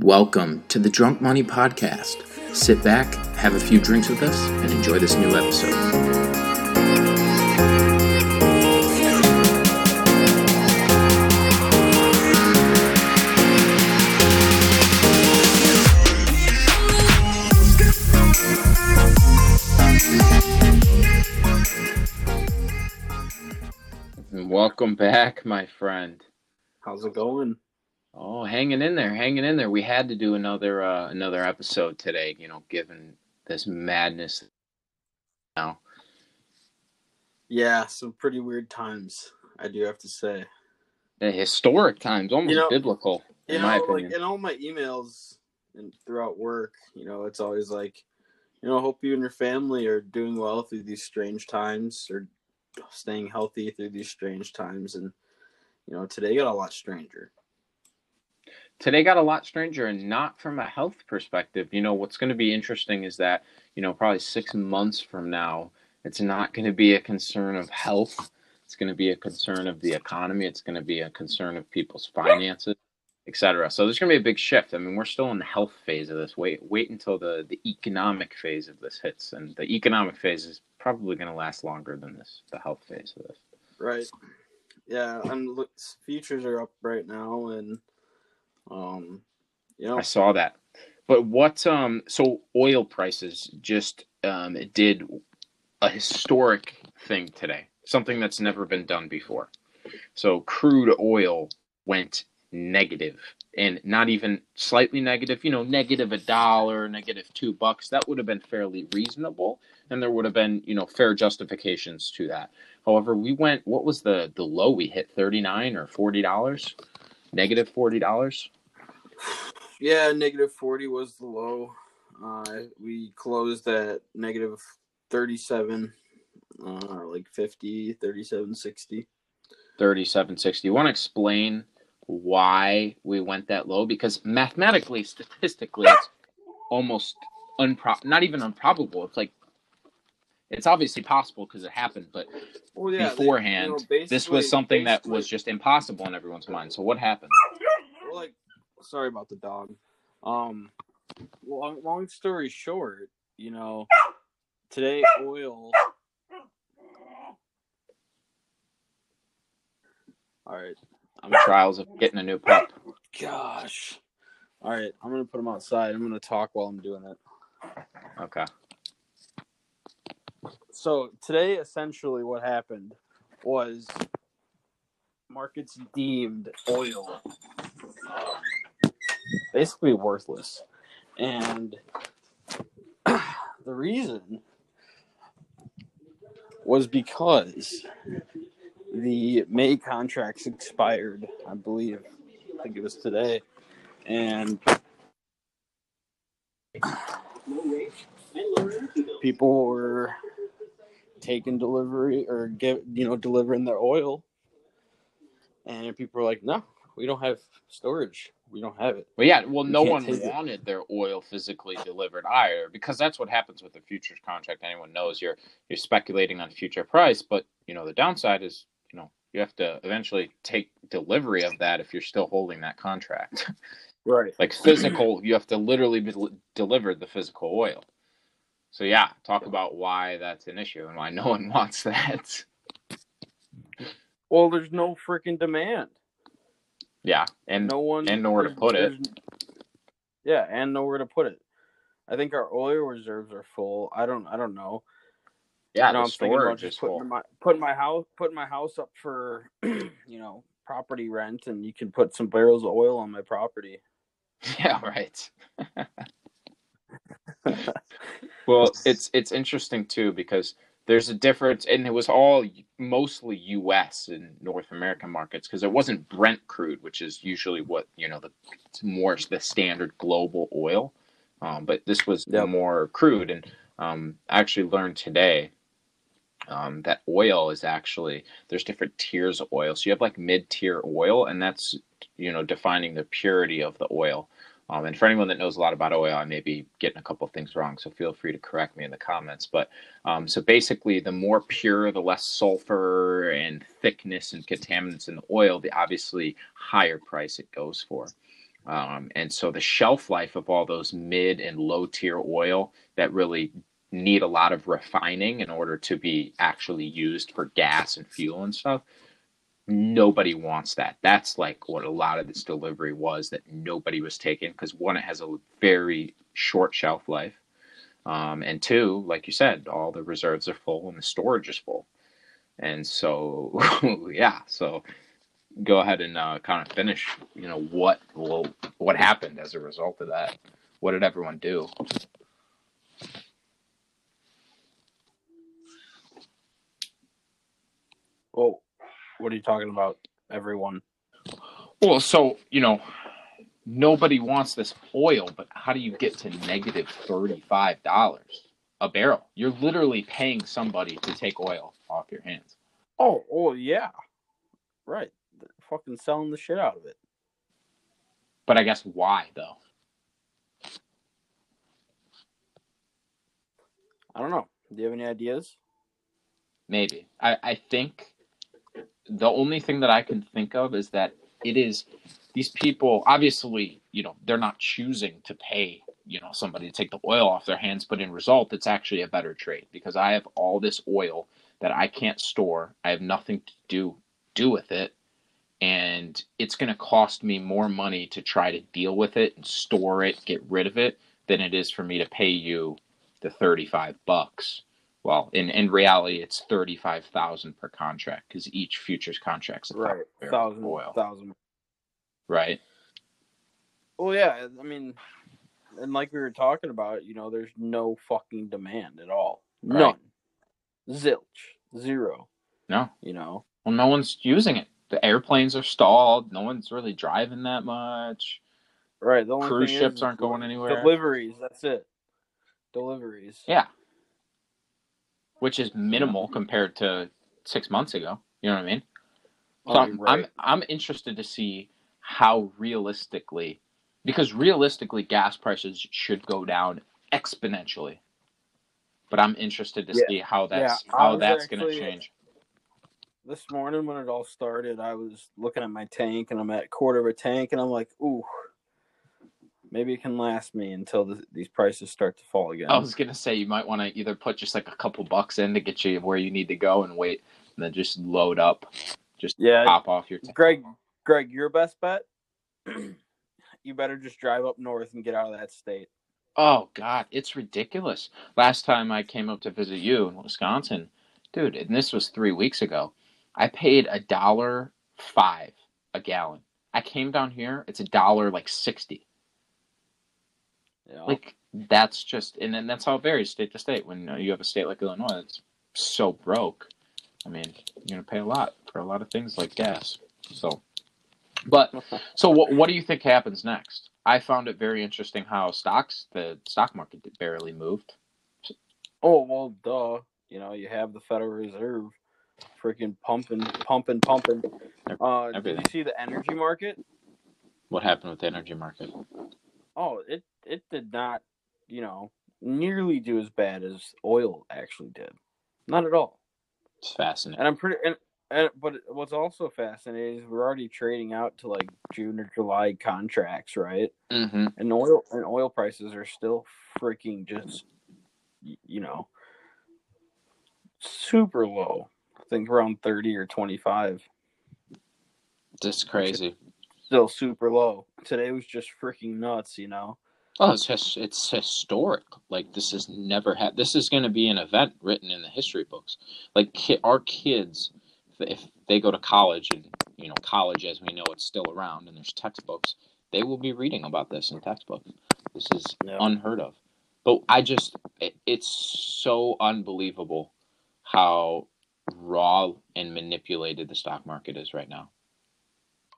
Welcome to the Drunk Money Podcast. Sit back, have a few drinks with us, and enjoy this new episode. Welcome back, my friend. How's it going? Oh, hanging in there, hanging in there. We had to do another uh, another episode today, you know, given this madness now. Yeah, some pretty weird times, I do have to say. The historic times, almost You know- biblical, in know, my like opinion. in all my emails and throughout work, you know, it's always like, you know, hope you and your family are doing well through these strange times or staying healthy through these strange times. And, you know, today got a lot stranger. Today got a lot stranger and not from a health perspective. You know, what's going to be interesting is that, you know, probably six months from now, it's not going to be a concern of health. It's going to be a concern of the economy. It's going to be a concern of people's finances, etc. So there's going to be a big shift. I mean, we're still in the health phase of this. Wait, wait until the the economic phase of this hits, and the economic phase is probably going to last longer than this, the health phase of this. Right. Yeah, and look, futures are up right now, and um, yeah, I saw that. But what um so oil prices just um did a historic thing today. Something that's never been done before. So crude oil went negative and not even slightly negative, you know, negative a dollar, negative 2 bucks. That would have been fairly reasonable and there would have been, you know, fair justifications to that. However, we went what was the the low we hit 39 or 40 dollars? Negative 40 dollars? Yeah, negative forty was the low. Uh, we closed at negative thirty-seven, uh, like 50, 37, 60. 3760. You want to explain why we went that low? Because mathematically, statistically, it's almost unpro not even improbable. It's like it's obviously possible because it happened, but Well, yeah, they- beforehand, you know, this was something that was just impossible in everyone's mind. So what happened? well, like sorry about the dog. Um long, long story short you know today oil. All right i'm Trials of getting a new pup. gosh. All right i'm gonna put him outside. I'm gonna talk while i'm doing it. Okay. so today essentially what happened was markets deemed oil basically worthless. And the reason was because the may contracts expired i believe i think it was today and people were taking delivery or get you know delivering their oil. And people were like no we don't have storage we don't have it Well, yeah. Well, You no one take it. wanted their oil physically delivered either, because that's what happens with the futures contract. Anyone knows you're you're speculating on future price, but you know the downside is you know you have to eventually take delivery of that if you're still holding that contract. right like physical, you have to literally be deliver the physical oil. So yeah, talk about why that's an issue and why no one wants that. well there's no freaking demand Yeah, and no one and nowhere to put it. yeah and nowhere to put it i think our oil reserves are full i don't i don't know yeah, you know, the I'm thinking about just putting full. my putting my house putting my house up for you know property rent, and you can put some barrels of oil on my property. Yeah, right. well, it's it's interesting too because there's a difference, and it was all mostly U.S. and North American markets because it wasn't Brent crude, which is usually what you know the more the standard global oil, um, but this was Yep. more crude, and um, I actually learned today um, that oil is actually there's different tiers of oil. So you have like mid tier oil, and that's you know defining the purity of the oil. Um, and for anyone that knows a lot about oil, I may be getting a couple of things wrong, so feel free to correct me in the comments. But um, so basically, the more pure, the less sulfur and thickness and contaminants in the oil, the obviously higher price it goes for. Um, and so the shelf life of all those mid and low tier oil that really need a lot of refining in order to be actually used for gas and fuel and stuff. Nobody wants that. That's like what a lot of this delivery was that nobody was taking because one, it has a very short shelf life. Um, and two, like you said, all the reserves are full and the storage is full. And so, yeah, so go ahead and uh, kind of finish. You know what well, what happened as a result of that? What did everyone do? Well, what are you talking about? Everyone. Well, so you know, nobody wants this oil, but how do you get to negative thirty-five dollars a barrel? You're literally paying somebody to take oil off your hands. Oh, oh yeah, right. They're fucking selling the shit out of it. But I guess why though? I don't know. Do you have any ideas? Maybe. I, I think the only thing that I can think of is that it is these people obviously, you know, they're not choosing to pay, you know, somebody to take the oil off their hands, but in result it's actually a better trade because I have all this oil that I can't store. I have nothing to do do with it. And it's going to cost me more money to try to deal with it and store it, get rid of it, than it is for me to pay you the 35 bucks. Well, in, in reality, it's 35,000 per contract because each futures contract's a Right, thousand, oil. thousand. Right. Well, yeah. I mean, and like we were talking about, you know, there's no fucking demand at all. Right. None. Zilch. Zero. No. You know. Well, no one's using it. The airplanes are stalled. No one's really driving that much. Right. The only Cruise ships aren't going anywhere. Deliveries. That's it. Deliveries. Yeah. Which is minimal compared to six months ago. You know what I mean? So Oh, I'm, right. I'm I'm interested to see how realistically, because realistically, gas prices should go down exponentially. But I'm interested to Yeah. see how that's Yeah, how that's going to change. this morning when it all started, I was looking at my tank and I'm at quarter of a tank and I'm like, ooh, maybe it can last me until the, these prices start to fall again. I was going to say you might want to either put just like a couple bucks in to get you where you need to go and wait, and then just load up, just yeah, pop off your. T- Greg, Greg, your best bet. you better just drive up north and get out of that state. Oh God, it's ridiculous. Last time I came up to visit you in Wisconsin, dude, and this was three weeks ago. I paid a dollar five a gallon. I came down here, it's a dollar like sixty. Know? Like that's just, and then that's how it varies state to state. When you have a state like Illinois that's so broke, I mean, you're gonna pay a lot for a lot of things like gas. So, but so what what do you think happens next? I found it very interesting how stocks, the stock market barely moved. oh well, duh. You know, you have the Federal Reserve, freaking pumping, pumping, pumping. Uh, did you see the energy market? What happened with the energy market? Oh, it it did not, you know, nearly do as bad as oil actually did. Not at all. It's fascinating. And I'm pretty and, and but what's also fascinating is we're already trading out to like June or July contracts, right? Mm-hmm. And oil and oil prices are still freaking just you know super low. I think around 30 or 25. Just crazy. Still super low. Today was just freaking nuts, you know. Oh, it's his, it's historic. Like this has never had. This is going to be an event written in the history books. Like ki- our kids, if- if they go to college and you know college as we know it's still around and there's textbooks, they will be reading about this in textbooks. This is Yeah. unheard of. But I just, it, it's so unbelievable how raw and manipulated the stock market is right now.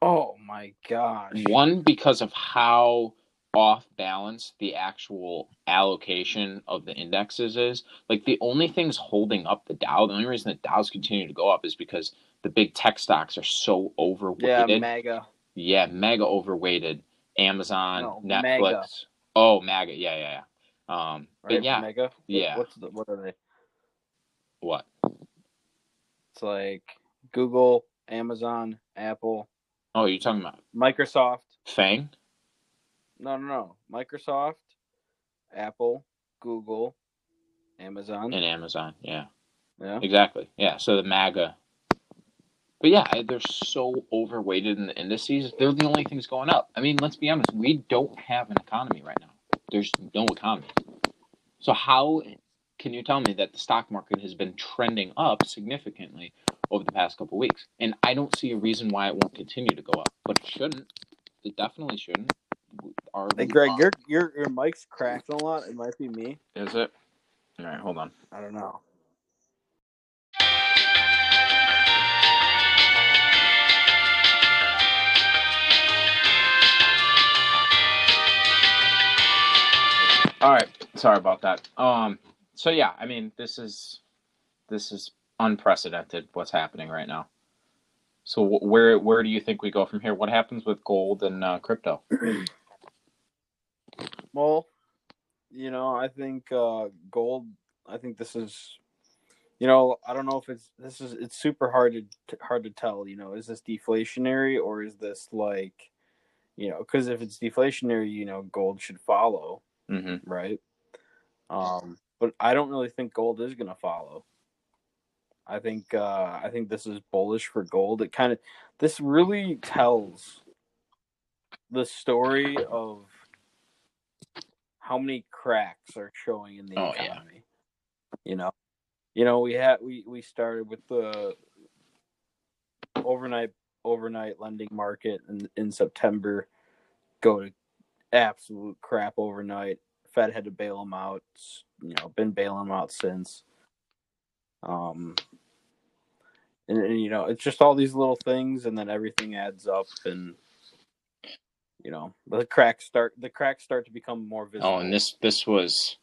Oh my gosh. One, because of how off balance the actual allocation of the indexes is. Like the only things holding up the Dow, the only reason the Dow's continue to go up is because the big tech stocks are so overweighted. Yeah, mega. Yeah, mega overweighted. Amazon, No, Netflix. mega. Oh, MAGA. Yeah, yeah, yeah. Um, Right? but yeah, Mega. Yeah. What's the what are they? what? It's like Google, Amazon, Apple, Oh, you're talking about Microsoft. Fang? No, no, no. Microsoft, Apple, Google, Amazon. And Amazon, yeah. Yeah. Exactly. Yeah. So the MAGA. But yeah, they're so overweighted in the indices. They're the only things going up. I mean, let's be honest. We don't have an economy right now. There's no economy. So how can you tell me that the stock market has been trending up significantly over the past couple weeks? And I don't see a reason why it won't continue to go up. But it shouldn't. It definitely shouldn't. Our, Hey, Greg, your your your mic's cracking a lot. It might be me. is it? All right, hold on. I don't know. All right, sorry about that. Um, so yeah, I mean, this is this is unprecedented. What's happening right now? So wh- where where do you think we go from here? What happens with gold and uh, crypto? Well, you know, I think uh, gold. I think this is, you know, I don't know if it's this is it's super hard to hard to tell. You know, is this deflationary or is this like, you know, because if it's deflationary, you know, gold should follow, Mm-hmm. right? Um, but I don't really think gold is going to follow. I think uh, I think this is bullish for gold. It kind of this really tells the story of how many cracks are showing in the Oh, yeah. economy. You know, you know we had we we started with the overnight overnight lending market in in September go to absolute crap overnight. Fed had to bail them out. You know, been bailing them out since. Um, and, and, you know, it's just all these little things, and then everything adds up, and you know, the cracks start. The cracks start to become more visible. Oh, and this this was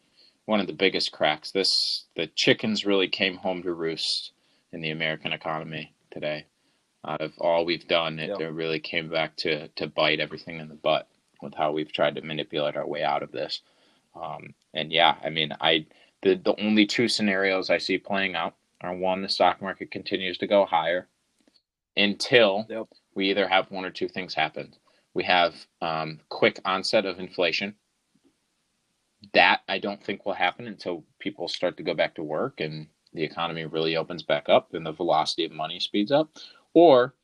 one of the biggest cracks. This the chickens really came home to roost in the American economy today. Out of all we've done, it, Yep. it really came back to to bite everything in the butt with how we've tried to manipulate our way out of this. Um, and yeah, I mean, I the the only two scenarios I see playing out are one, the stock market continues to go higher until Yep. we either have one or two things happen. We have um, quick onset of inflation. That I don't think will happen until people start to go back to work and the economy really opens back up and the velocity of money speeds up. Or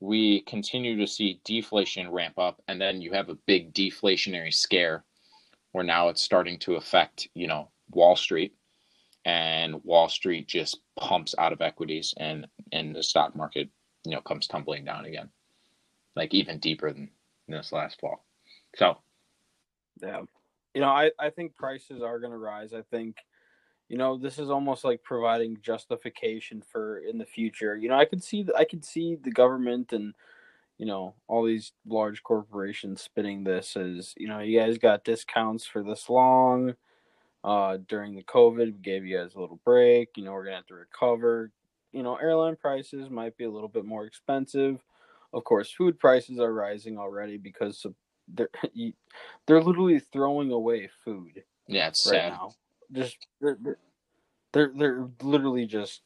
we continue to see deflation ramp up and then you have a big deflationary scare where now it's starting to affect, you know, Wall Street and Wall Street just pumps out of equities and and the stock market, you know, comes tumbling down again. Like even deeper than this last fall. So, Yeah. You know, I, I think prices are going to rise. I think, you know, this is almost like providing justification for in the future. You know, I could see I could see the government and you know all these large corporations spinning this as you know you guys got discounts for this long uh during the covid we gave you guys a little break you know we're gonna have to recover you know airline prices might be a little bit more expensive of course food prices are rising already because of they're they're literally throwing away food yeah, it's right sad. now. Just they're, they're they're they're literally just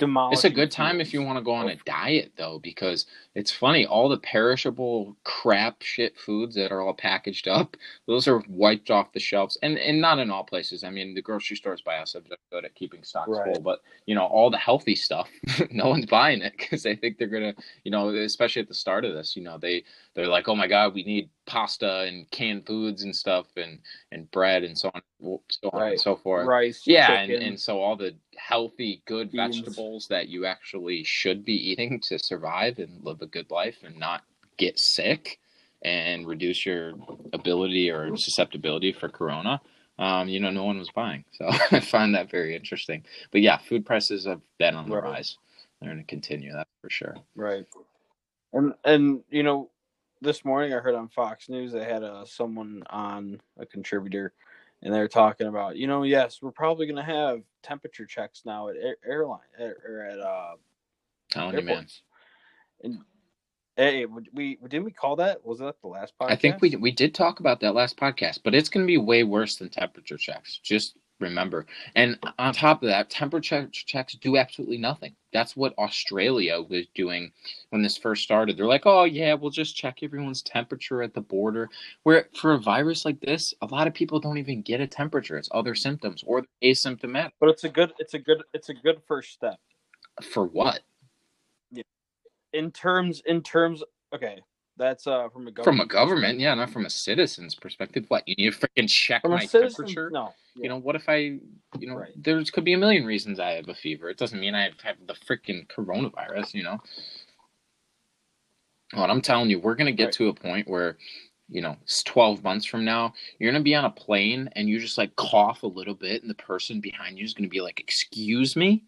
demolishing. It's a good time if you want to go on a diet though, because it's funny. All the perishable crap shit foods that are all packaged up, those are wiped off the shelves, and and not in all places. I mean, the grocery stores by us are good at keeping stocks Right. full, but you know, all the healthy stuff, no one's buying it because they think they're gonna, you know, especially at the start of this, you know, they they're like, oh my god, we need pasta and canned foods and stuff, and and bread and so on, so on and so forth. rice. Yeah, and, chicken. and so all the healthy, good Beans. vegetables that you actually should be eating to survive and live a good life and not get sick and reduce your ability or susceptibility for corona. Um, you know, no one was buying. So I find that very interesting. But yeah, food prices have been on the Right. rise. They're going to continue, that for sure. Right. And and you know, this morning I heard on Fox News they had a someone on a contributor, and they're talking about you know yes we're probably gonna have temperature checks now at air, airline or or at uh, Telling you, man. airports. And hey, we didn't we call that? Was that the last podcast? I think we we did talk about that last podcast, but it's going to be way worse than temperature checks. Just remember. And on top of that, temperature checks do absolutely nothing. That's what Australia was doing when this first started. They're like, oh, yeah, we'll just check everyone's temperature at the border. Where for a virus like this, a lot of people don't even get a temperature. It's other symptoms or asymptomatic. But it's a good, it's a good, it's a good first step. For what? Yeah. In terms, in terms, okay, that's uh from a government. From a government, yeah, not from a citizen's perspective. What you need to freaking check from my citizen, temperature? No. Yeah. You know, what if I, you know, right. there could be a million reasons I have a fever. It doesn't mean I have the freaking coronavirus. You know. Well, I'm telling you, we're gonna get right. to a point where, you know, it's 12 months from now, you're gonna be on a plane and you just like cough a little bit, and the person behind you is gonna be like, "Excuse me."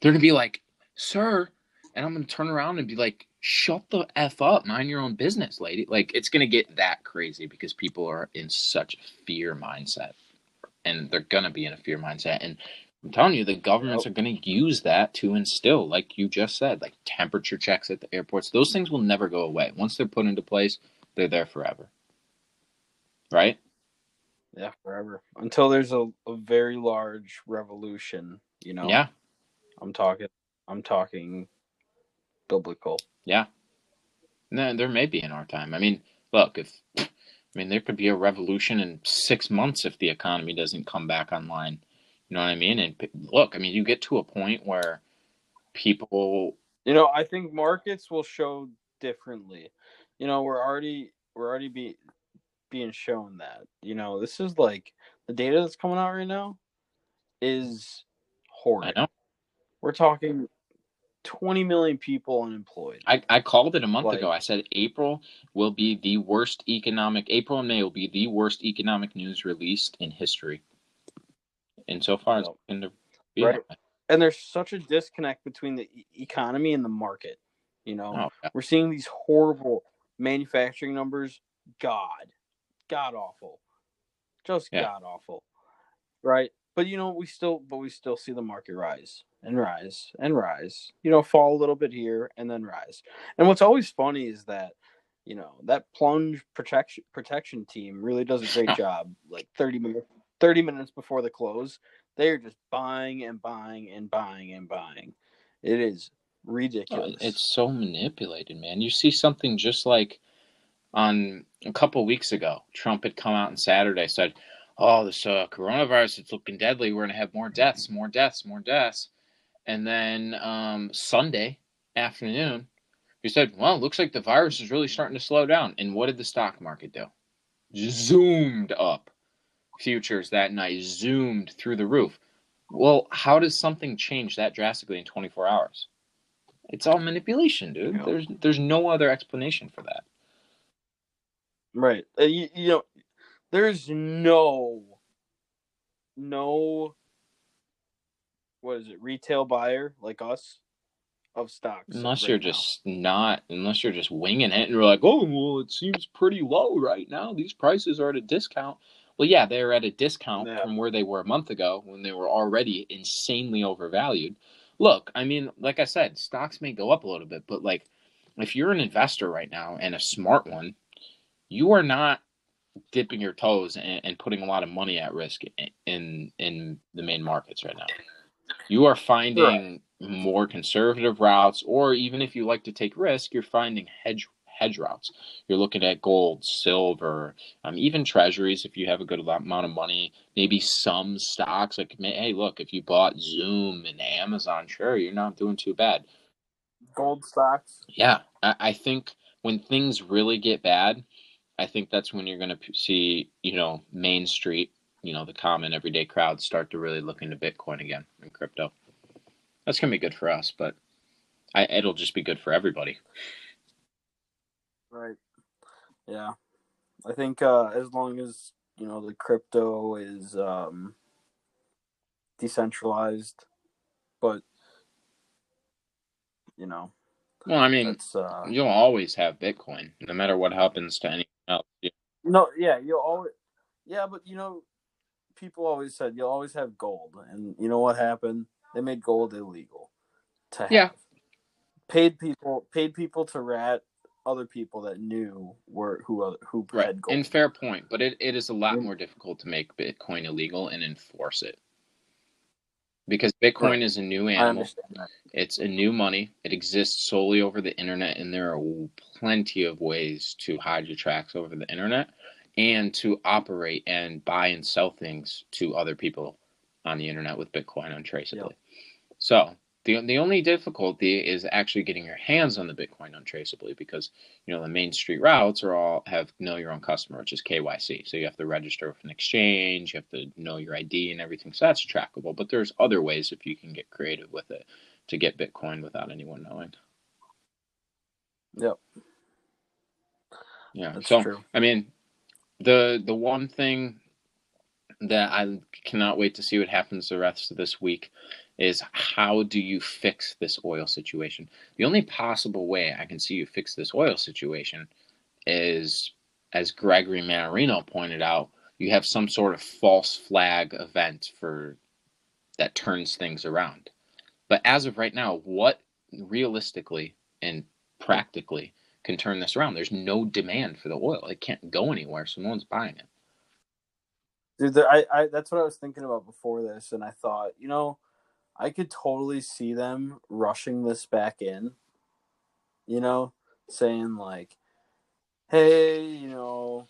They're gonna be like, "Sir," and I'm gonna turn around and be like, shut the f up mind your own business lady. Like it's going to get that crazy because people are in such a fear mindset and they're going to be in a fear mindset and i'm telling you the governments are going to use that to instill like you just said like temperature checks at the airports. Those things will never go away. Once they're put into place they're there forever. Right? Yeah forever. Until there's a, a very large revolution you know? Yeah. I'm talking i'm talking biblical yeah. No, there may be in our time. I mean, look, if I mean there could be a revolution in six months if the economy doesn't come back online. You know what I mean? And look, I mean, you get to a point where people. You know, I think markets will show differently. You know, we're already we're already be, being shown that. You know, this is like the data that's coming out right now is horrid. Know. We're talking 20 million people unemployed. I, I called it a month like, ago. I said April will be the worst economic, April and May will be the worst economic news released in history. And so far, it's been to right. And there's such a disconnect between the economy and the market. You know, oh, yeah. we're seeing these horrible manufacturing numbers. God, god awful, just yeah. god awful, right? But you know, we still, but we still see the market rise and rise and rise. You know, fall a little bit here and then rise. And what's always funny is that, you know, that plunge protection protection team really does a great job. Like 30 minutes 30 minutes before the close, they're just buying and buying and buying and buying. It is ridiculous. It's so manipulated, man. You see something just like on a couple weeks ago, Trump had come out on Saturday said, "Oh, this uh, coronavirus it's looking deadly. We're going to have more deaths, more deaths, more deaths." And then um, Sunday afternoon, he said, Well, looks like the virus is really starting to slow down. And what did the stock market do? Zoomed up. Futures that night zoomed through the roof. Well, how does something change that drastically in 24 hours? It's all manipulation, dude. Yeah. There's there's no other explanation for that. Right. Uh, you, you know, there's no no what is it retail buyer like us of stocks unless right you're now. just not unless you're just winging it and you're like oh well it seems pretty low right now these prices are at a discount well yeah they're at a discount yeah. from where they were a month ago when they were already insanely overvalued look i mean like i said stocks may go up a little bit but like if you're an investor right now and a smart one you are not dipping your toes and, and putting a lot of money at risk in in, in the main markets right now you are finding right. more conservative routes, or even if you like to take risk, you're finding hedge hedge routes. You're looking at gold, silver, um, even treasuries if you have a good amount of money. Maybe some stocks like hey, look, if you bought Zoom and Amazon, sure, you're not doing too bad. Gold stocks. Yeah, I, I think when things really get bad, I think that's when you're going to see you know Main Street you know the common everyday crowd start to really look into Bitcoin again and crypto. That's gonna be good for us, but I, it'll just be good for everybody. Right. Yeah. I think uh, as long as you know the crypto is um, decentralized, but you know. Well, I mean, uh, you'll always have Bitcoin, no matter what happens to anything else. No, yeah, you'll always. Yeah, but you know, people always said you'll always have gold, and you know what happened? They made gold illegal to have. Yeah. Paid people paid people to rat other people that knew were who other, who Right. had gold. And fair point, but it, it is a lot more difficult to make Bitcoin illegal and enforce it. Because Bitcoin Right. is a new animal. It's a new money. It exists solely over the internet, and there are plenty of ways to hide your tracks over the internet and to operate and buy and sell things to other people on the internet with Bitcoin untraceably. So the the only difficulty is actually getting your hands on the Bitcoin untraceably because you know the main street routes are all have know your own customer, which is KYC. So you have to register with an exchange, you have to know your ID and everything. So that's trackable. But there's other ways if you can get creative with it to get Bitcoin without anyone knowing. Yep, Yeah. that's so true. I mean, the the one thing that I cannot wait to see what happens the rest of this week is how do you fix this oil situation? The only possible way I can see you fix this oil situation is, as Gregory Mannarino pointed out, you have some sort of false flag event for that turns things around. But as of right now, what realistically and practically can turn this around? There's no demand for the oil. It can't go anywhere, so no one's buying it. Dude, there, I, I that's what I was thinking about before this, and I thought, you know, I could totally see them rushing this back in. You know, saying like, "Hey, you know,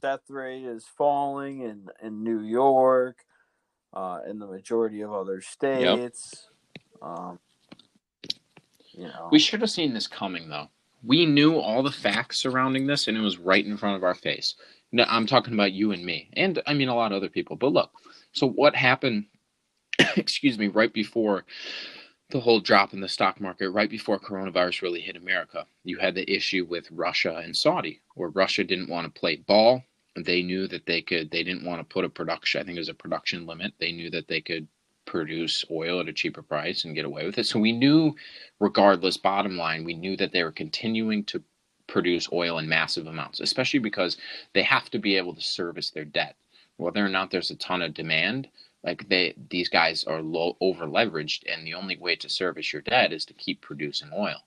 death rate is falling in in New York, uh, in the majority of other states." Um, know, We should have seen this coming, though. We knew all the facts surrounding this, and it was right in front of our face. I'm talking about you and me, and I mean a lot of other people. But look, so what happened? excuse me, right before the whole drop in the stock market, right before coronavirus really hit America, you had the issue with Russia and Saudi, where Russia didn't want to play ball. They knew that they could. They didn't want to put a production. I think it was a production limit. They knew that they could produce oil at a cheaper price and get away with it. So we knew, regardless, bottom line, we knew that they were continuing to produce oil in massive amounts, especially because they have to be able to service their debt. Whether or not there's a ton of demand, like they these guys are low over leveraged, and the only way to service your debt is to keep producing oil.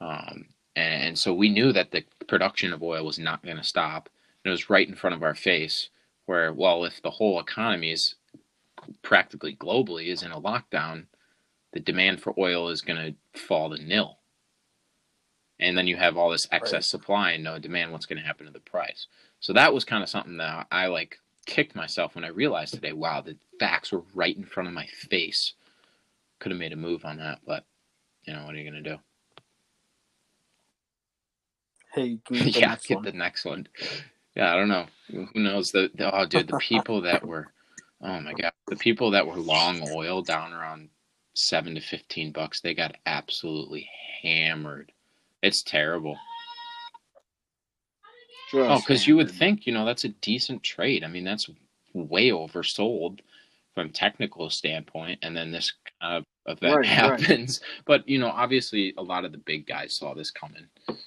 Um, and, and so we knew that the production of oil was not going to stop. And it was right in front of our face. Where, well, if the whole economy is practically globally is in a lockdown, the demand for oil is going to fall to nil. And then you have all this excess Right. supply and no demand. What's going to happen to the price? So that was kind of something that I like kicked myself when I realized today. Wow, the facts were right in front of my face. Could have made a move on that, but you know what are you going to do? hey, can get the yeah, get one. the next one. Yeah, I don't know. Who knows? The, the oh, dude, the people that were, oh my god, the people that were long oil down around seven to fifteen bucks, they got absolutely hammered. It's terrible. Oh, because you would think, you know, that's a decent trade. I mean, that's way oversold from technical standpoint, and then this of event Right, right. happens. But you know, obviously, a lot of the big guys saw this coming.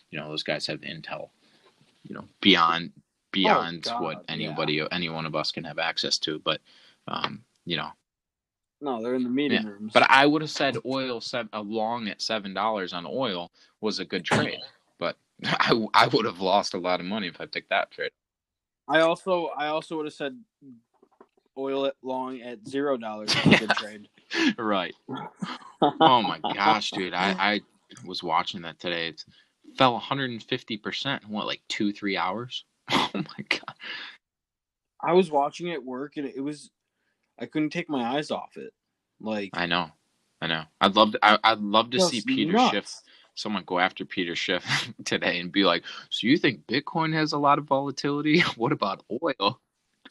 You know, those guys have intel. You know, beyond oh, beyond God, what yeah. anybody, any one of us can have access to. But um, you know, No, they're in the meeting rooms. but I would have said oil set uh, long at seven dollars on oil was a good trade. But I, I would have lost a lot of money if I took that trade. I also I also would have said oil at long at zero dollars a good trade. right. Oh my gosh, dude! I, I was watching that today. It fell 150 percent in what, like two, three hours? Oh my god! I was watching it work and it was I couldn't take my eyes off it. Like I know, I know. I'd love to. I, I'd love to see Peter nuts. Schiff. Someone go after Peter Schiff today and be like, "So you think Bitcoin has a lot of volatility? What about oil?"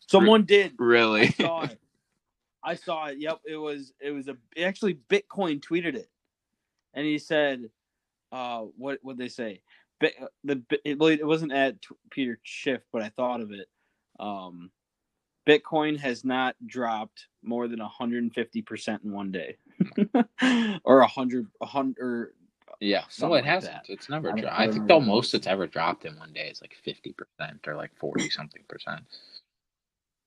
Someone did. Really? I saw it. I saw it. Yep, it was it was a actually Bitcoin tweeted it, and he said, "Uh, what would they say? Bit, the it, it wasn't at Peter Schiff, but I thought of it. Um, Bitcoin has not dropped more than 150 percent in one day, or a hundred, a hundred. Yeah. Something no, it like hasn't. that. It's never dropped. I think the most it's ever dropped in one day is like 50 percent or like 40 something percent.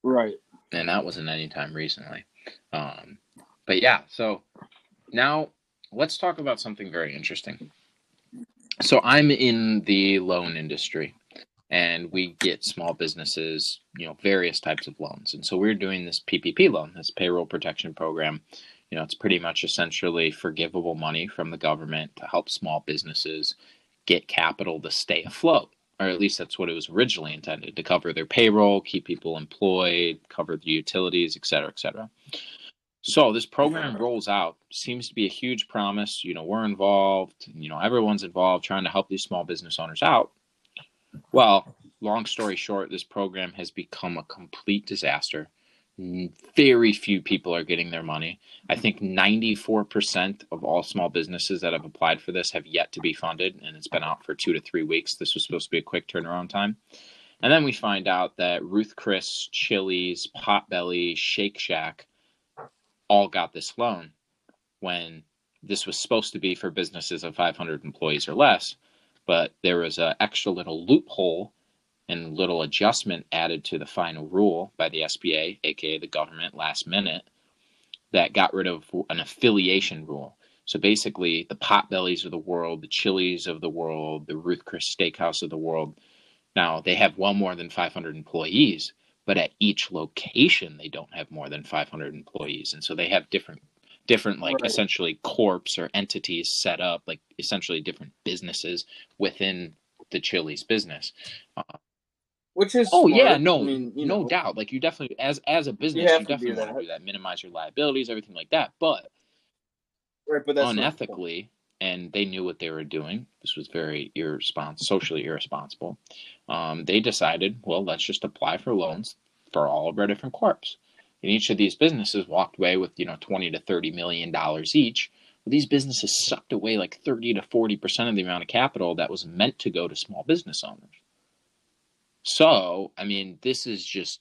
Right. and that wasn't anytime recently. Um, but yeah, so now let's talk about something very interesting. so I'm in the loan industry and we get small businesses, you know, various types of loans. And so we're doing this PPP loan, this payroll protection program. You know, it's pretty much essentially forgivable money from the government to help small businesses get capital to stay afloat. Or at least that's what it was originally intended to cover their payroll, keep people employed, cover the utilities, et cetera, et cetera. So this program rolls out, seems to be a huge promise. You know, we're involved, you know, everyone's involved trying to help these small business owners out. Well, long story short, this program has become a complete disaster. Very few people are getting their money. I think 94% of all small businesses that have applied for this have yet to be funded, and it's been out for two to three weeks. This was supposed to be a quick turnaround time. And then we find out that Ruth Chris, Chili's, Potbelly, Shake Shack all got this loan when this was supposed to be for businesses of 500 employees or less but there was an extra little loophole and little adjustment added to the final rule by the SBA, aka the government, last minute, that got rid of an affiliation rule. So basically, the Potbellies of the world, the Chili's of the world, the Ruth Chris Steakhouse of the world, now they have well more than 500 employees, but at each location they don't have more than 500 employees, and so they have different different like right. essentially corps or entities set up like essentially different businesses within the Chili's business. Uh, which is oh smart. yeah no I mean, no know, doubt like you definitely as as a business you, you definitely want to do that minimize your liabilities everything like that but right but that's unethically and they knew what they were doing this was very irresponsible socially irresponsible um, they decided well let's just apply for loans for all of our different corps and each of these businesses walked away with, you know, 20 to 30 million dollars each. Well, these businesses sucked away like 30 to 40% of the amount of capital that was meant to go to small business owners. So, I mean, this is just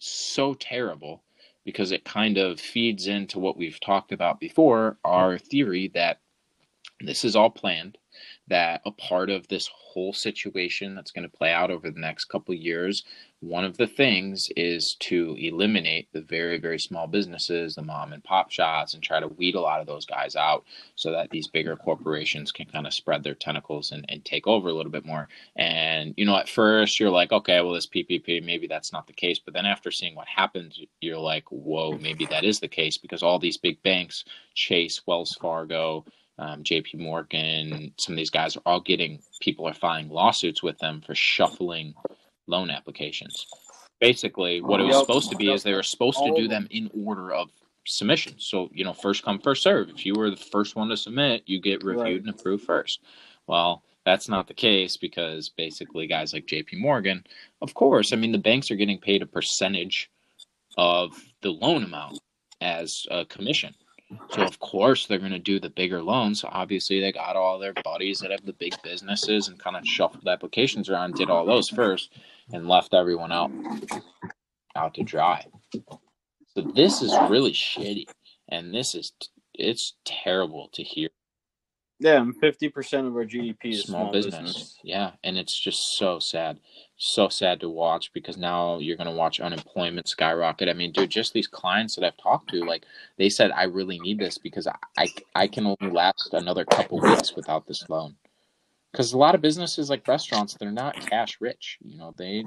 so terrible because it kind of feeds into what we've talked about before our theory that this is all planned that a part of this whole situation that's going to play out over the next couple years one of the things is to eliminate the very very small businesses the mom and pop shops and try to weed a lot of those guys out so that these bigger corporations can kind of spread their tentacles and, and take over a little bit more. And you know at first you're like okay well this ppp maybe that's not the case. But then after seeing what happens you're like whoa maybe that is the case because all these big banks chase wells fargo um, JP Morgan, some of these guys are all getting people are filing lawsuits with them for shuffling loan applications. Basically, what it was supposed to be is they were supposed to do them in order of submission. So, you know, first come, first serve. If you were the first one to submit, you get reviewed right. and approved first. Well, that's not the case because basically guys like JP Morgan, of course, I mean, the banks are getting paid a percentage of the loan amount as a commission. So of course they're going to do the bigger loans. So obviously they got all their buddies that have the big businesses and kind of shuffled applications around, did all those first, and left everyone out out to dry. So this is really shitty, and this is it's terrible to hear. Yeah, fifty percent of our GDP is small, small business. business. Yeah, and it's just so sad so sad to watch because now you're going to watch unemployment skyrocket. I mean, dude, just these clients that I've talked to, like they said, I really need this because I, I, I can only last another couple weeks without this loan. Because a lot of businesses like restaurants, they're not cash rich. You know, they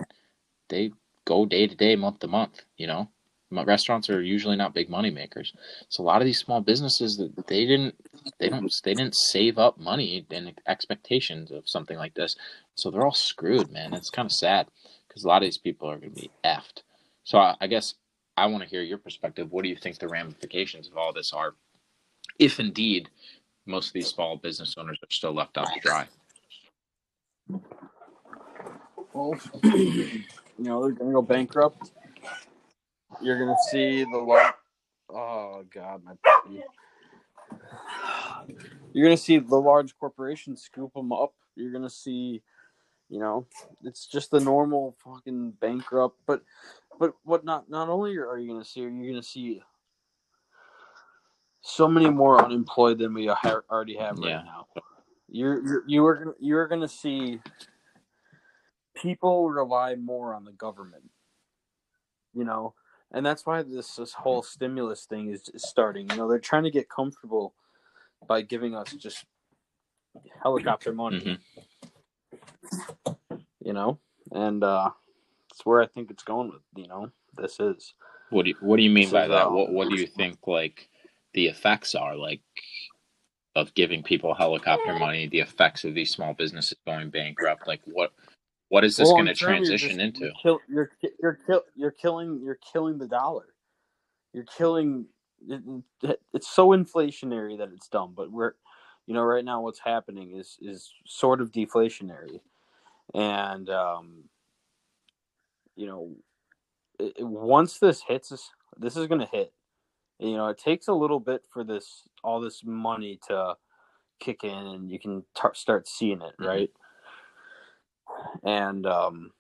they go day to day, month to month. You know, restaurants are usually not big money makers. So a lot of these small businesses that they didn't they don't they didn't save up money in expectations of something like this. So they're all screwed, man. It's kind of sad because a lot of these people are going to be effed. So I, I guess I want to hear your perspective. What do you think the ramifications of all this are, if indeed most of these small business owners are still left out to dry? Well, you know they're going to go bankrupt you're gonna see the large. Oh God, my puppy. You're gonna see the large corporations scoop them up. You're gonna see, you know, it's just the normal fucking bankrupt. But, but what not not only are you gonna see, you're gonna see so many more unemployed than we already have right yeah. now. You're you're you are you're gonna see people rely more on the government. You know, and that's why this this whole stimulus thing is, is starting. You know, they're trying to get comfortable by giving us just helicopter money. Mhm. You know, and uh, it's where I think it's going with. You know, this is. What do you, what do you mean by is, that? um, What what do you think like the effects are like of giving people helicopter money? The effects of these small businesses going bankrupt? Like what what is this Well, going to term, you're transition just- into? You're, kill, you're you're kill, you're killing you're killing the dollar. You're killing. It, it- it's so inflationary that it's dumb. But we're, you know, right now what's happening is is sort of deflationary, and um, you know, it, once this hits, us, this is going to hit. You know, it takes a little bit for this all this money to kick in, and you can tar start seeing it, Mhm. right? And um,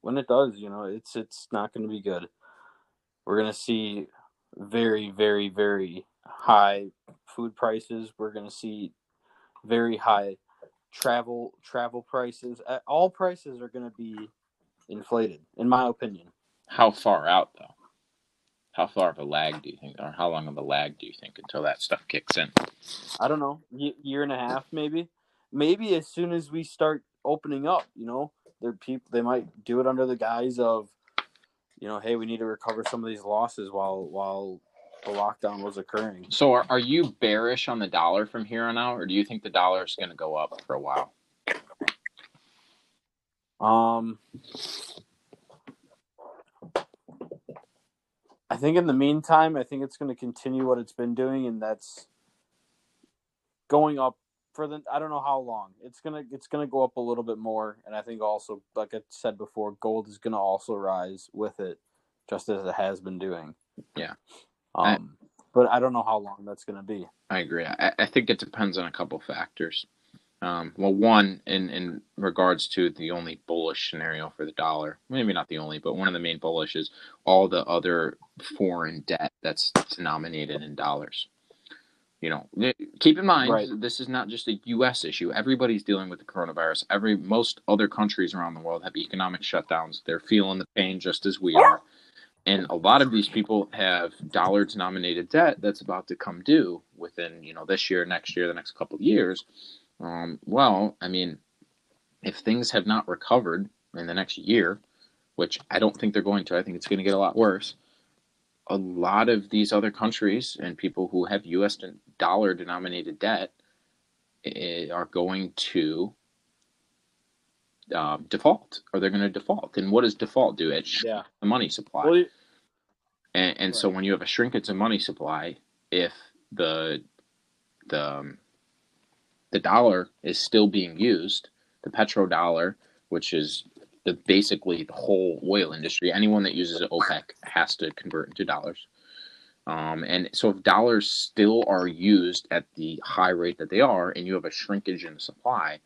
when it does, you know, it's it's not going to be good. We're going to see very, very, very high food prices. We're going to see very high travel travel prices. All prices are going to be inflated, in my opinion. How far out though? How far of a lag do you think, or how long of a lag do you think until that stuff kicks in? I don't know, year and a half maybe. Maybe as soon as we start opening up, you know, there people they might do it under the guise of, you know, hey, we need to recover some of these losses while while the lockdown was occurring. So are, are you bearish on the dollar from here on out, or do you think the dollar is going to go up for a while? Um, I think in the meantime, I think it's going to continue what it's been doing, and that's going up for the. I don't know how long it's gonna. It's gonna go up a little bit more, and I think also, like I said before, gold is going to also rise with it, just as it has been doing. Yeah. Um, but I don't know how long that's going to be. I agree. I, I think it depends on a couple factors. Um, well, one, in, in regards to the only bullish scenario for the dollar, maybe not the only, but one of the main bullish is all the other foreign debt that's denominated in dollars. You know, keep in mind Right. this is not just a U.S. issue. Everybody's dealing with the coronavirus. Every most other countries around the world have economic shutdowns. They're feeling the pain just as we are. And a lot of these people have dollar denominated debt that's about to come due within, you know, this year, next year, the next couple of years. Um, well, I mean, if things have not recovered in the next year, which I don't think they're going to, I think it's going to get a lot worse. A lot of these other countries and people who have U.S. dollar denominated debt eh, are going to uh, default, or they're going to default. And what does default do? It shrinks Yeah. the money supply. Well, you- And, and so when you have a shrinkage of money supply, if the the um, the dollar is still being used, the petrodollar, which is the basically the whole oil industry, anyone that uses an OPEC has to convert into dollars. Um, and so if dollars still are used at the high rate that they are, and you have a shrinkage in supply,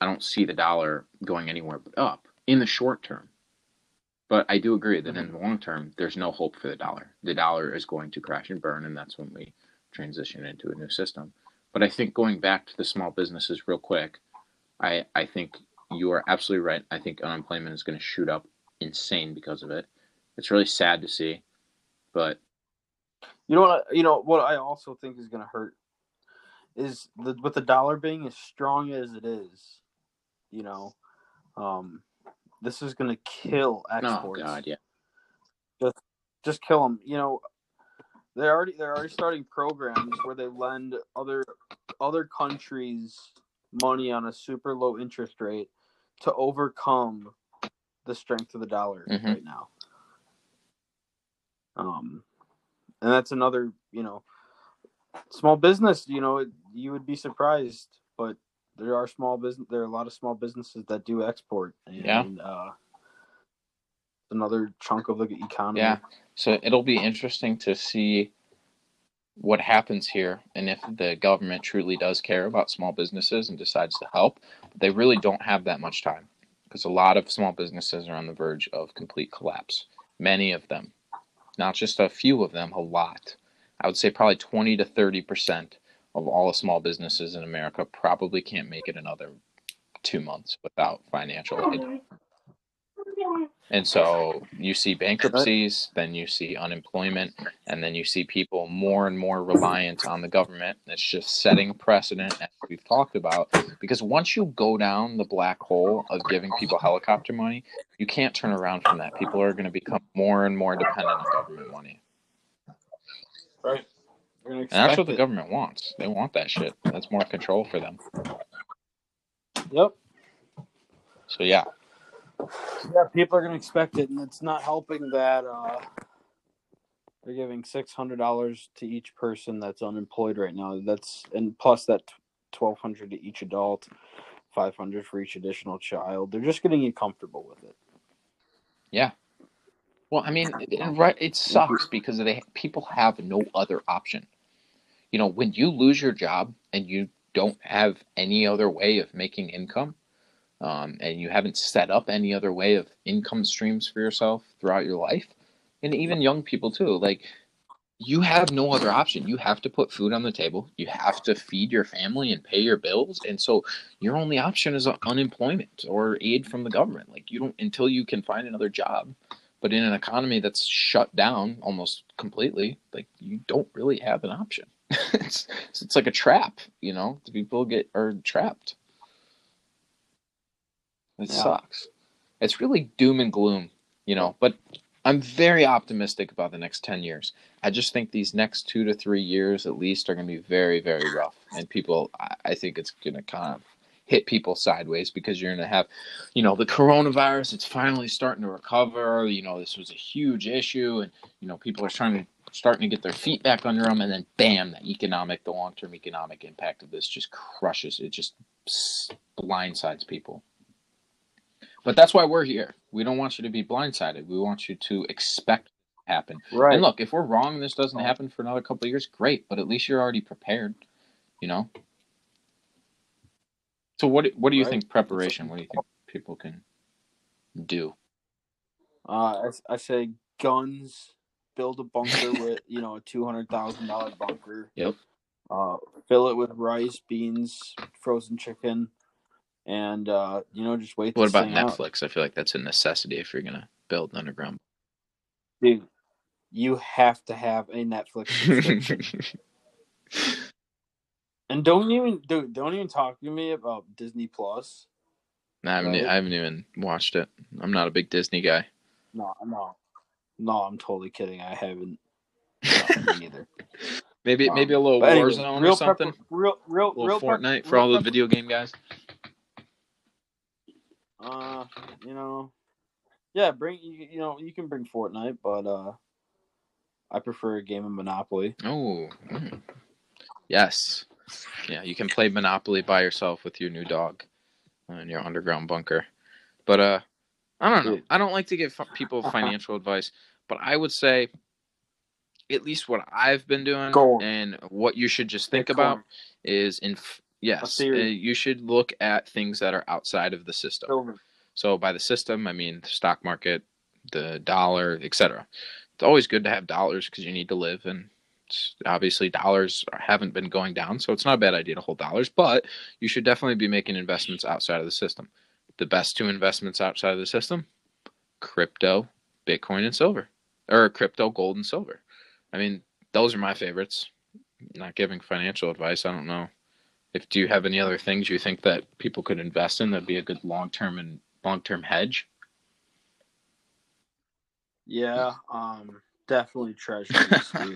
I don't see the dollar going anywhere but up in the short term. But I do agree that in the long term, there's no hope for the dollar. The dollar is going to crash and burn, and that's when we transition into a new system. But I think going back to the small businesses real quick, I, I think you are absolutely right. I think unemployment is going to shoot up insane because of it. It's really sad to see, but You know what? You know what I also think is going to hurt is the with the dollar being as strong as it is. You know, um, this is going to kill exports. oh god, yeah, Just just kill them. You know, they're already they're already starting programs where they lend other other countries money on a super low interest rate to overcome the strength of the dollar Mhm. right now. Um, and that's another, you know, small business. You know, you would be surprised, but there are small business. There are a lot of small businesses that do export, and Yeah. uh, another chunk of the economy. Yeah. So it'll be interesting to see what happens here and if the government truly does care about small businesses and decides to help. They really don't have that much time because a lot of small businesses are on the verge of complete collapse. Many of them, not just a few of them, a lot. I would say probably 20 to 30% of all the small businesses in America probably can't make it another two months without financial aid. Oh, And so you see bankruptcies, then you see unemployment, and then you see people more and more reliant on the government. It's just setting a precedent, as we've talked about, because once you go down the black hole of giving people helicopter money, you can't turn around from that. People are going to become more and more dependent on government money. Right. And that's what the government wants. They want that shit. That's more control for them. Yep. So yeah, Yeah, people are gonna expect it, and it's not helping that uh, they're giving six hundred dollars to each person that's unemployed right now. That's and plus that twelve hundred to each adult, five hundred for each additional child. They're just getting you comfortable with it. yeah. Well, I mean, right? It sucks because they people have no other option. You know, when you lose your job and you don't have any other way of making income, um, and you haven't set up any other way of income streams for yourself throughout your life, and even young people too, like you have no other option. You have to put food on the table. You have to feed your family and pay your bills, and so your only option is unemployment or aid from the government. Like you don't until you can find another job. But in an economy that's shut down almost completely, like you don't really have an option. it's it's like a trap, you know. The people get are trapped. It Yeah. sucks. It's really doom and gloom, you know. But I'm very optimistic about the next ten years. I just think these next two to three years at least are going to be very, very rough, and people. I, I think it's going to kind of hit people sideways because you're going to have, you know, the coronavirus. It's finally starting to recover. You know, this was a huge issue, and you know, people are trying to starting to get their feet back under them, and then bam, the economic, the long term economic impact of this just crushes. It just blindsides people. But that's why we're here. We don't want you to be blindsided. We want you to expect it to happen. Right. And look, if we're wrong and this doesn't happen for another couple of years, great. But at least you're already prepared. You know. So what what do you Right. think preparation? What do you think people can do? Uh, I, I say guns. Build a bunker with you know a two hundred thousand dollar bunker. Yep. Uh, fill it with rice, beans, frozen chicken, and uh, you know just wait. What about thing out. Netflix? I feel like that's a necessity if you're gonna build an underground. dude? You have to have a Netflix and don't even dude, don't even talk to me about Disney Plus. I haven't, Right. I haven't even watched it. I'm not a big Disney guy. No, no, no. I'm totally kidding. I haven't. No, me neither. Maybe Um, maybe a little but anyway, Warzone or something. real, real, real Fortnite for real all the video game guys. Uh, you know, yeah, bring you, you know you can bring Fortnite, but uh, I prefer a game of Monopoly. Oh, mm. yes, yeah. You can play Monopoly by yourself with your new dog in your underground bunker. But uh, I don't know. I don't like to give people financial advice, but I would say, at least what I've been doing and what you should just think about is in yes, uh, you should look at things that are outside of the system. Silver. So by the system, I mean the stock market, the dollar, etc. It's always good to have dollars because you need to live, and obviously dollars haven't been going down, so it's not a bad idea to hold dollars. But you should definitely be making investments outside of the system. The best two investments outside of the system: crypto, Bitcoin, and silver, or crypto, gold, and silver. I mean, those are my favorites. Not giving financial advice. I don't know. If do you have any other things you think that people could invest in that'd be a good long term and long term hedge? Yeah, um, definitely treasuries.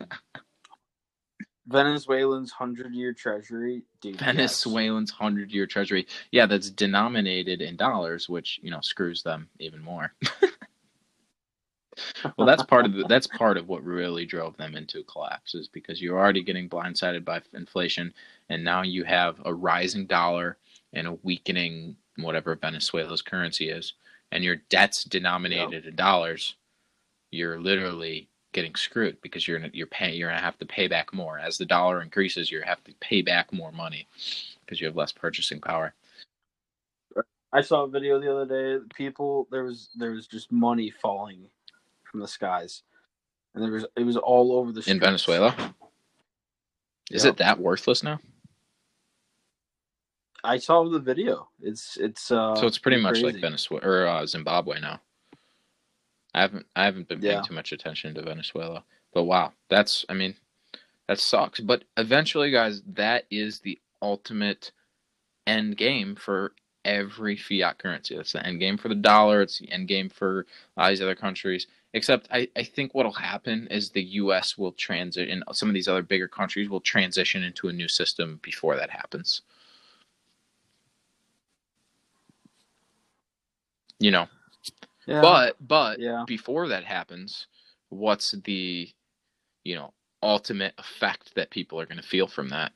Venezuelans hundred year treasury, dude. Venezuelans hundred year treasury. Yeah, that's denominated in dollars, which you know screws them even more. well, that's part of the, that's part of what really drove them into collapse is because you're already getting blindsided by inflation, and now you have a rising dollar and a weakening whatever Venezuela's currency is, and your debt's denominated in dollars. You're literally getting screwed because you're gonna, you're paying you're gonna have to pay back more as the dollar increases. You have to pay back more money because you have less purchasing power. I saw a video the other day. People there was there was just money falling from the skies, and there was it was all over the in. Venezuela. Is Yep. it that worthless now? I saw the video. It's it's uh. so it's pretty much like. Venezuela or uh, Zimbabwe now. I haven't I haven't been paying Yeah. too much attention to Venezuela. But wow, that's I mean, that sucks. But eventually, guys, that is the ultimate end game for every fiat currency. That's the end game for the dollar. It's the end game for uh, these other countries. Except I, I think what'll happen is the U.S. will transit, and some of these other bigger countries will transition into a new system before that happens. You know, Yeah. but but yeah. before that happens, what's the you know ultimate effect that people are going to feel from that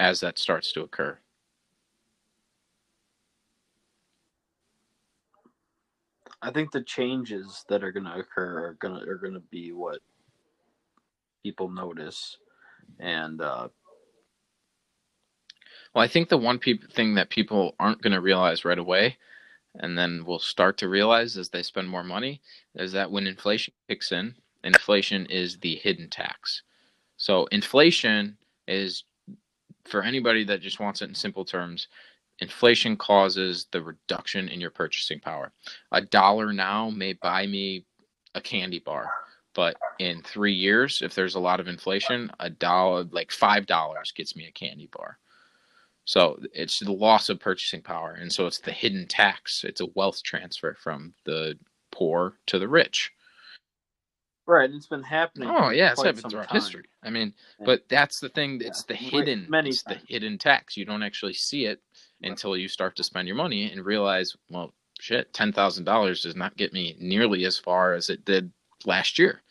as that starts to occur? I think the changes that are going to occur are going to are going to be what people notice, and uh, Well, I think the one peop thing that people aren't going to realize right away, and then will start to realize as they spend more money, is that when inflation kicks in, inflation is the hidden tax. So inflation is, for anybody that just wants it in simple terms, inflation causes the reduction in your purchasing power. A dollar now may buy me a candy bar, but in three years, if there's a lot of inflation, a dollar, like five dollars, gets me a candy bar. So it's the loss of purchasing power, and so it's the hidden tax. It's a wealth transfer from the poor to the rich. right, it's been happening. Oh yeah, it's happened throughout time. history. I mean, Yeah. but that's the thing. It's the hidden. Many it's the hidden tax. You don't actually see it until you start to spend your money and realize, well, shit, ten thousand dollars does not get me nearly as far as it did last year.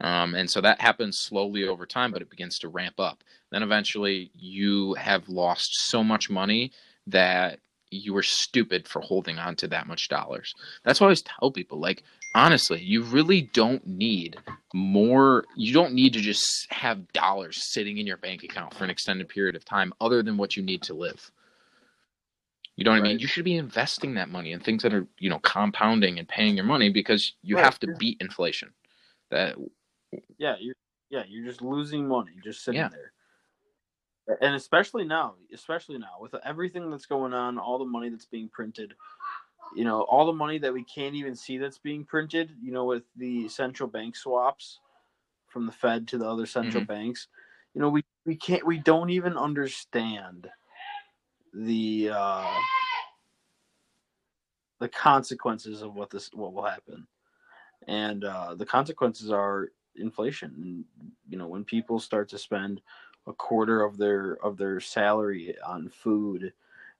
Um, and so that happens slowly over time, but it begins to ramp up. Then eventually, you have lost so much money that you were stupid for holding on to that much dollars. That's why I always tell people, like, honestly, you really don't need more. You don't need to just have dollars sitting in your bank account for an extended period of time, other than what you need to live. You know what I mean? You should be investing that money in things that are, you know, compounding and paying your money because you Right. have to beat inflation. That Yeah, you're yeah, you're just losing money just sitting Yeah. there. And especially now, especially now with everything that's going on, all the money that's being printed, you know, all the money that we can't even see that's being printed, you know, with the central bank swaps from the Fed to the other central mm-hmm. banks, you know, we we can't we don't even understand the uh the consequences of what this what will happen. And uh the consequences are inflation. And you know when people start to spend a quarter of their of their salary on food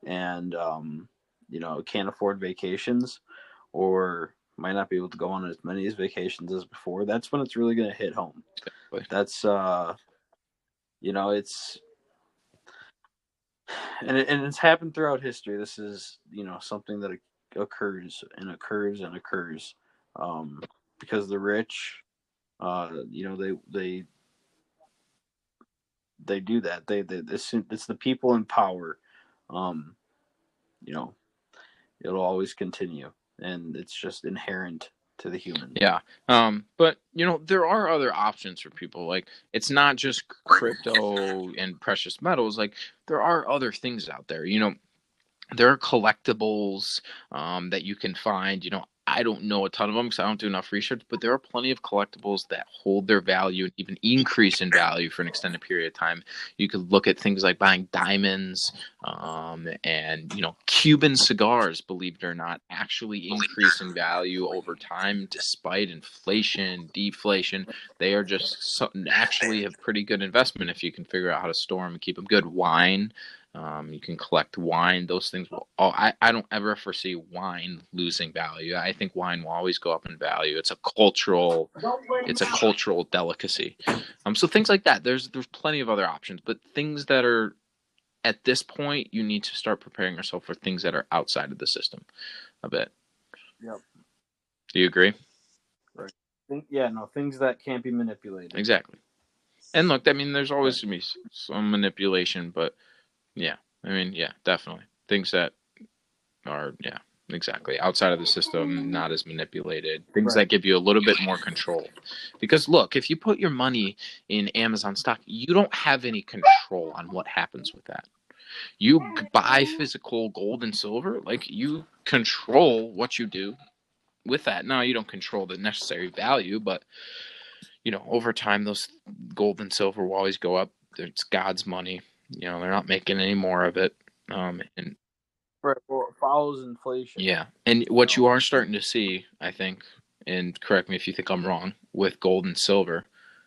and um you know can't afford vacations or might not be able to go on as many as vacations as before that's when it's really going to hit home. That's uh you know it's and, it, and it's happened throughout history. This is you know something that occurs and occurs and occurs um because the rich uh you know they they they do that. They, they it's, it's the people in power um you know it'll always continue. And it's just inherent to the human Yeah. Um, but you know, there are other options for people. Like it's not just crypto and precious metals. Like there are other things out there. You know, there are collectibles um, that you can find. You know, I don't know a ton of them because I don't do enough research, but there are plenty of collectibles that hold their value and even increase in value for an extended period of time. You could look at things like buying diamonds um, and, you know, Cuban cigars, believe it or not, actually increase in value over time despite inflation, deflation. They are just so, actually a pretty good investment if you can figure out how to store them and keep them good. Wine, um, you can collect wine. Those things will. All, I I don't ever foresee wine losing value. I think wine will always go up in value. It's a cultural. It's a cultural delicacy. Um, so things like that. There's there's plenty of other options, but things that are at this point you need to start preparing yourself for things that are outside of the system a bit. Yep. Do you agree? Think- yeah no things that can't be manipulated Exactly. And look, I mean, there's always gonna be some manipulation, but yeah, I mean, yeah, definitely things that are yeah, exactly outside of the system, not as manipulated. Things Right. that give you a little bit more control. Because look, if you put your money in Amazon stock, you don't have any control on what happens with that. You buy physical gold and silver, like you control what you do with that, now you don't control the necessary value, but you know, over time, those gold and silver will always go up. It's God's money. You know, they're not making any more of it. Um, and Right. Well, it follows inflation. yeah, and what you are starting to see, I think, and correct me if you think I'm wrong, with gold and silver,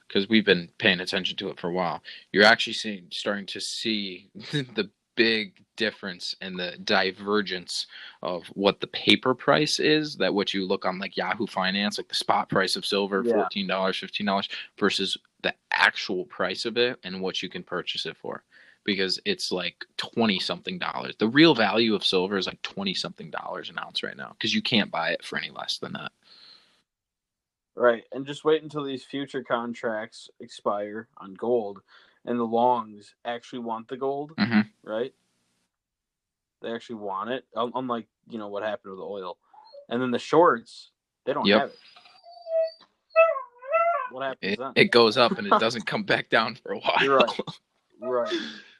because we've been paying attention to it for a while. You're actually seeing, starting to see the big difference and the divergence of what the paper price is. That what you look on like Yahoo Finance, like the spot price of silver, Yeah. fourteen dollars, fifteen dollars, versus the actual price of it and what you can purchase it for because it's like 20 something dollars. The real value of silver is like 20 something dollars an ounce right now because you can't buy it for any less than that. Right. And just wait until these future contracts expire on gold and the longs actually want the gold, Mhm. right? They actually want it, un- unlike, you know, what happened with the oil. And then the shorts, they don't Yep. have it. What happens It, then? it goes up and it doesn't come back down for a while. You're right. right.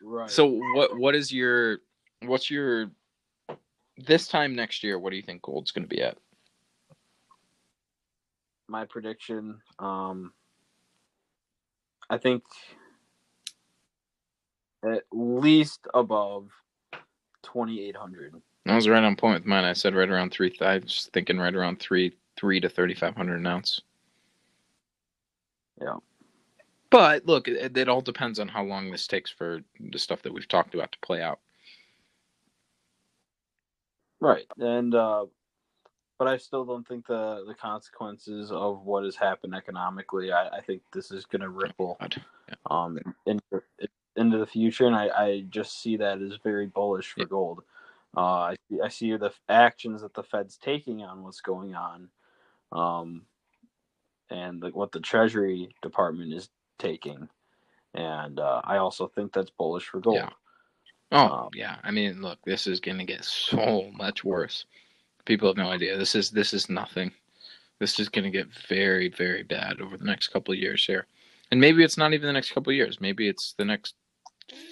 Right. So what what is your what's your this time next year what do you think gold's going to be at? my prediction, um I think at least above 2800. I was right on point with mine. I said right around 3 I was thinking right around 3 3 to 3500 an ounce. Yeah. But look, it, it all depends on how long this takes for the stuff that we've talked about to play out. Right. And uh but I still don't think the the consequences of what has happened economically. I, I think this is going to ripple God. um into into the future, and I, I just see that as very bullish for Yeah. gold. Uh, I see I see the actions that the Fed's taking on what's going on, um, and the, what the Treasury Department is taking, and uh, I also think that's bullish for gold. Yeah. Oh Um, yeah, I mean, look, this is going to get so much worse. People have no idea. This is this is nothing. This is going to get very very bad over the next couple of years here, and maybe it's not even the next couple of years. Maybe it's the next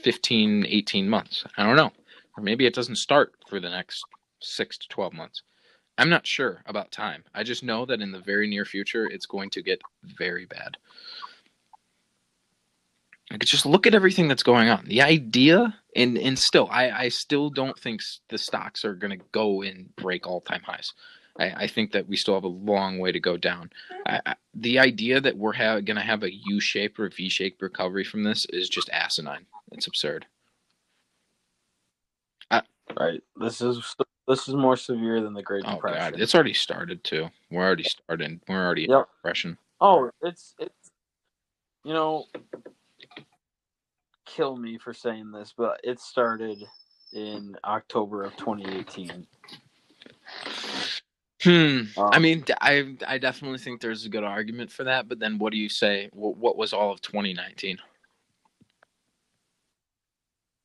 15, 18 months. I don't know, or maybe it doesn't start for the next six to twelve months. I'm not sure about time. I just know that in the very near future, it's going to get very bad. Like, just look at everything that's going on. The idea, and and still, I I still don't think the stocks are going to go and break all time highs. I, I think that we still have a long way to go down. I, I, the idea that we're ha- going to have a U shaped or V shaped recovery from this is just asinine. It's absurd. Right. This is this is more severe than the Great Oh Depression. god, it's already started too. We're already started. We're already in depression. Oh, it's it's you know kill me for saying this, but it started in October of 2018. Hmm. Um, I mean, I I definitely think there's a good argument for that. But then, what do you say? What, what was all of 2019?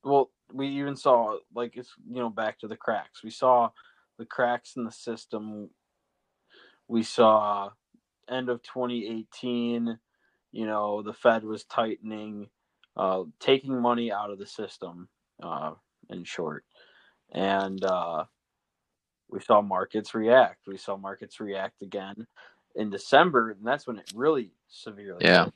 well, we even saw like it's you know back to the cracks. We saw the cracks in the system. We saw end of 2018. You know, the Fed was tightening, uh, taking money out of the system. Uh, in short, and uh, we saw markets react. We saw markets react again in December, and that's when it really severely. Yeah. hit.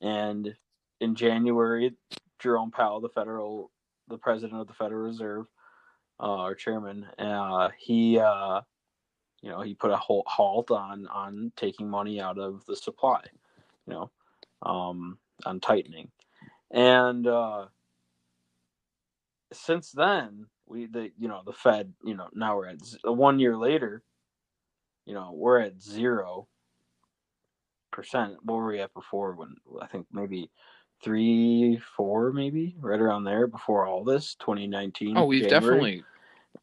And in January, Jerome Powell, the federal, the president of the Federal Reserve, uh, our chairman, uh, he, uh, you know, he put a whole halt on on taking money out of the supply, you know, um, on tightening, and uh, since then we the you know the Fed you know now we're at z- one year later, you know we're at zero percent. What were we at before? When I think maybe three, four, maybe right around there before all this. Twenty nineteen. Oh, we've definitely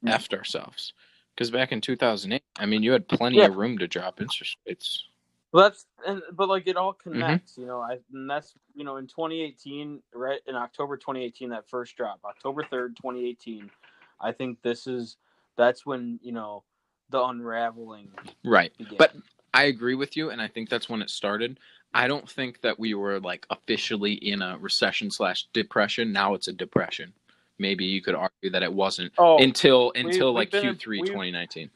effed ourselves. Because back in 2008, I mean, you had plenty Yeah. of room to drop interest rates. Well, that's and but like it all Mm-hmm. connects, you know. I and that's you know in 2018, right in October 2018, that first drop, October 3rd, 2018. I think this is that's when you know the unraveling Right. began. But I agree with you, and I think that's when it started. I don't think that we were like officially in a recession slash depression. Now it's a depression. Maybe you could argue that it wasn't oh, until until like been in- Q3 we've- 2019.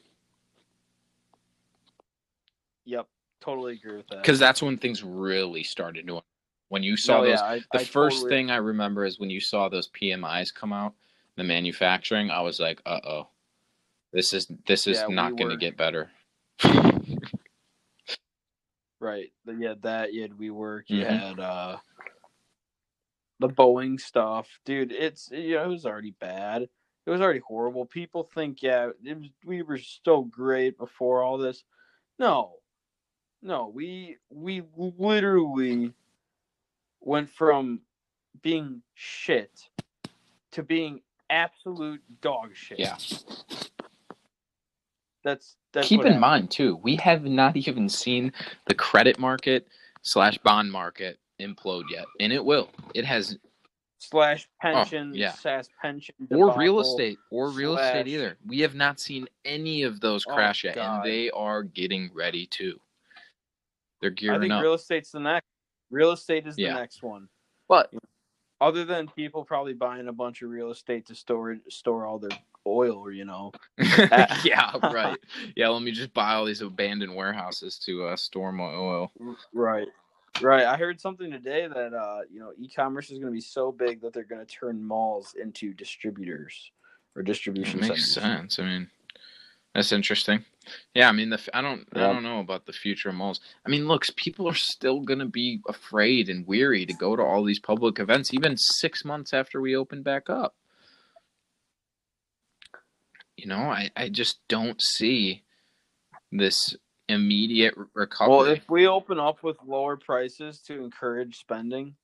Yep, totally agree with that. because that's when things really started to. When you saw No, those, yeah, I, the I first totally- thing I remember is when you saw those PMIs come out, the manufacturing. I was like, uh oh, this is this is Yeah, we not going to get better. Right. Yeah, that you had WeWork, you Mhm. had uh the Boeing stuff. Dude, it's you know, it was already bad. It was already horrible. People think, yeah, it was, we were so great before all this. No. No, we we literally went from being shit to being absolute dog shit. Yeah. That's that's Keep in happened. mind too, we have not even seen the credit market slash bond market implode yet, and it will. It has slash oh, pension, Oh, yeah. slash pension, or real estate or real slash- estate either. We have not seen any of those Oh, crash yet, God. and they are getting ready to. They're I think up. real estate's the next. Real estate is the Yeah. next one. but Other than people probably buying a bunch of real estate to store store all their oil, or you know, yeah, right. Yeah, let me just buy all these abandoned warehouses to uh, store my oil. right, right. I heard something today that uh, you know, e-commerce is going to be so big that they're going to turn malls into distributors or It distribution makes centers. sense. I mean, that's interesting. Yeah, I mean, the I don't, I don't know about the future of malls. I mean, looks, people are still gonna be afraid and weary to go to all these public events, even six months after we open back up. You know, I, I just don't see this immediate recovery. Well, if we open up with lower prices to encourage spending,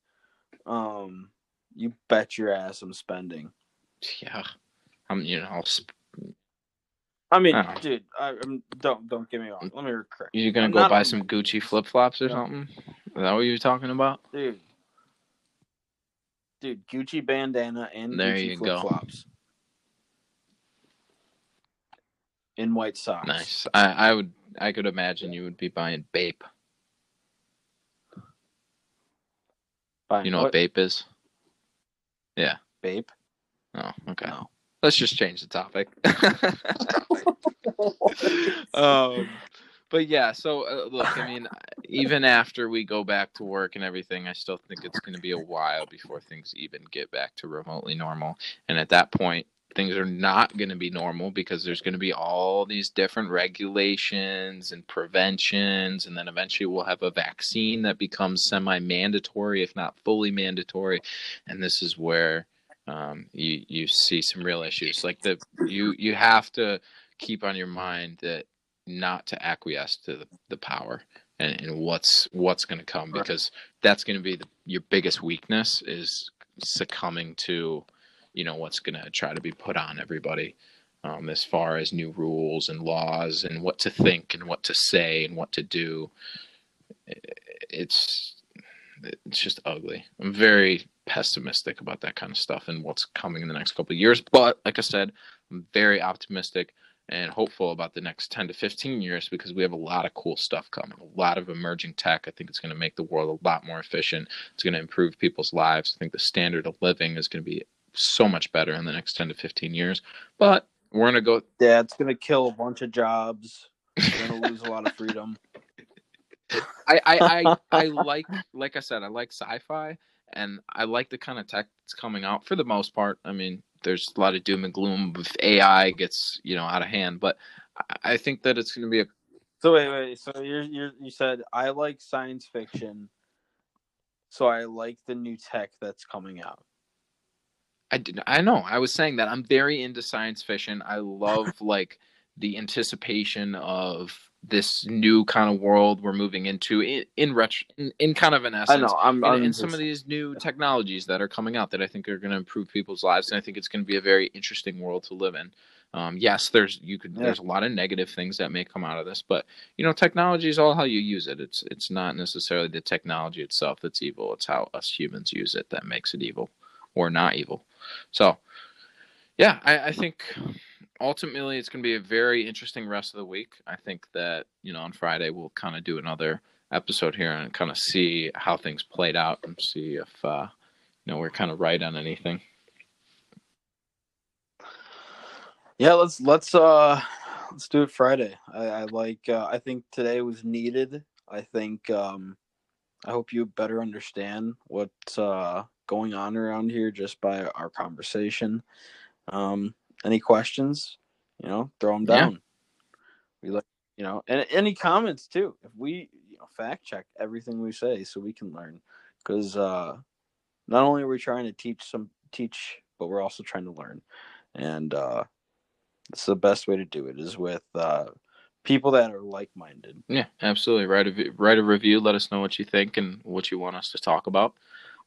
um, you bet your ass I'm spending. yeah, I'm, you know, I'll sp- I mean, Oh. dude, I, I'm, don't don't get me wrong. Let me correct, you're gonna I'm go buy on- some Gucci flip flops or No. something. Is that what you're talking about? dude. Dude, Gucci bandana and There Gucci flip flops in white socks. Nice. I, I would, I could imagine you would be buying Bape. Fine. You know what, Bape is? Yeah. Bape? Oh, okay. No. Let's just change the topic. um, but yeah, so uh, look, I mean, even after we go back to work and everything, I still think it's going to be a while before things even get back to remotely normal. And at that point, things are not going to be normal because there's going to be all these different regulations and preventions. And then eventually we'll have a vaccine that becomes semi mandatory, if not fully mandatory. And this is where um, you you see some real issues. Like the you you have to keep on your mind that not to acquiesce to the, the power and, and what's what's going to come because that's going to be the, your biggest weakness is succumbing to you know what's going to try to be put on everybody um, as far as new rules and laws and what to think and what to say and what to do. It's it's just ugly. I'm very pessimistic about that kind of stuff and what's coming in the next couple of years. But like i said i'm very optimistic and hopeful about the next 10 to 15 years because we have a lot of cool stuff coming a lot of emerging tech. I think it's going to make the world a lot more efficient. It's going to improve people's lives. I think the standard of living is going to be so much better in the next 10 to 15 years. But we're going to go Yeah, it's gonna kill a bunch of jobs. We're gonna lose a lot of freedom. I, I, I, I like, like I said, I like sci-fi, and I like the kind of tech that's coming out for the most part. I mean, there's a lot of doom and gloom if AI gets you know out of hand, but I, I think that it's going to be a So wait, wait. So you you you said I like science fiction, so I like the new tech that's coming out. I did, I know. I was saying that I'm very into science fiction. I love like the anticipation of this new kind of world we're moving into in in, retro, in, in kind of an essence. I know. I'm. I'm and some of these new technologies that are coming out that I think are going to improve people's lives, and I think it's going to be a very interesting world to live in. Um, yes, there's you could Yeah. there's a lot of negative things that may come out of this, but you know, technology is all how you use it. It's it's not necessarily the technology itself that's evil. It's how us humans use it that makes it evil or not evil. So, yeah, I, I think ultimately it's going to be a very interesting rest of the week. I think that you know on Friday we'll kind of do another episode here and kind of see how things played out and see if uh, you know we're kind of right on anything. Yeah, let's let's uh let's do it Friday. I, I like. Uh, I think today was needed. I think. Um, I hope you better understand what's uh, going on around here just by our conversation. Um, any questions? You know, throw them down. Yeah. We like, you know, and any comments too. If we you know, fact check everything we say, so we can learn, because uh, not only are we trying to teach some teach, but we're also trying to learn, and uh, it's the best way to do it is with uh, people that are like minded. Yeah, absolutely. Write a write a review. Let us know what you think and what you want us to talk about.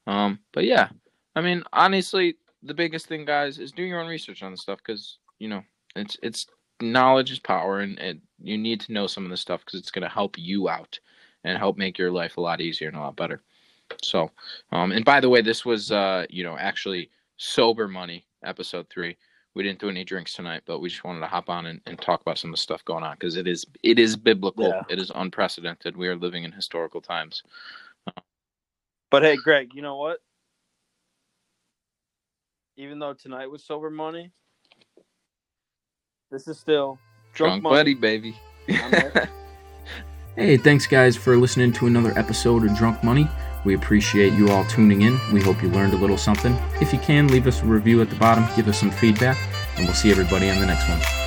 Um, but yeah, I mean, honestly, the biggest thing, guys, is do your own research on the stuff because you know it's it's knowledge is power, and, and you need to know some of the stuff because it's going to help you out and help make your life a lot easier and a lot better. So, um, and by the way, this was uh, you know actually sober money episode three we didn't do any drinks tonight, but we just wanted to hop on and, and talk about some of the stuff going on because it is it is biblical. Yeah. It is unprecedented. We are living in historical times. But hey, Greg, you know what? Even though tonight was sober money, this is still drunk, drunk buddy, baby. hey, thanks guys for listening to another episode of Drunk Money. We appreciate you all tuning in. We hope you learned a little something. If you can, leave us a review at the bottom, give us some feedback, and we'll see everybody on the next one.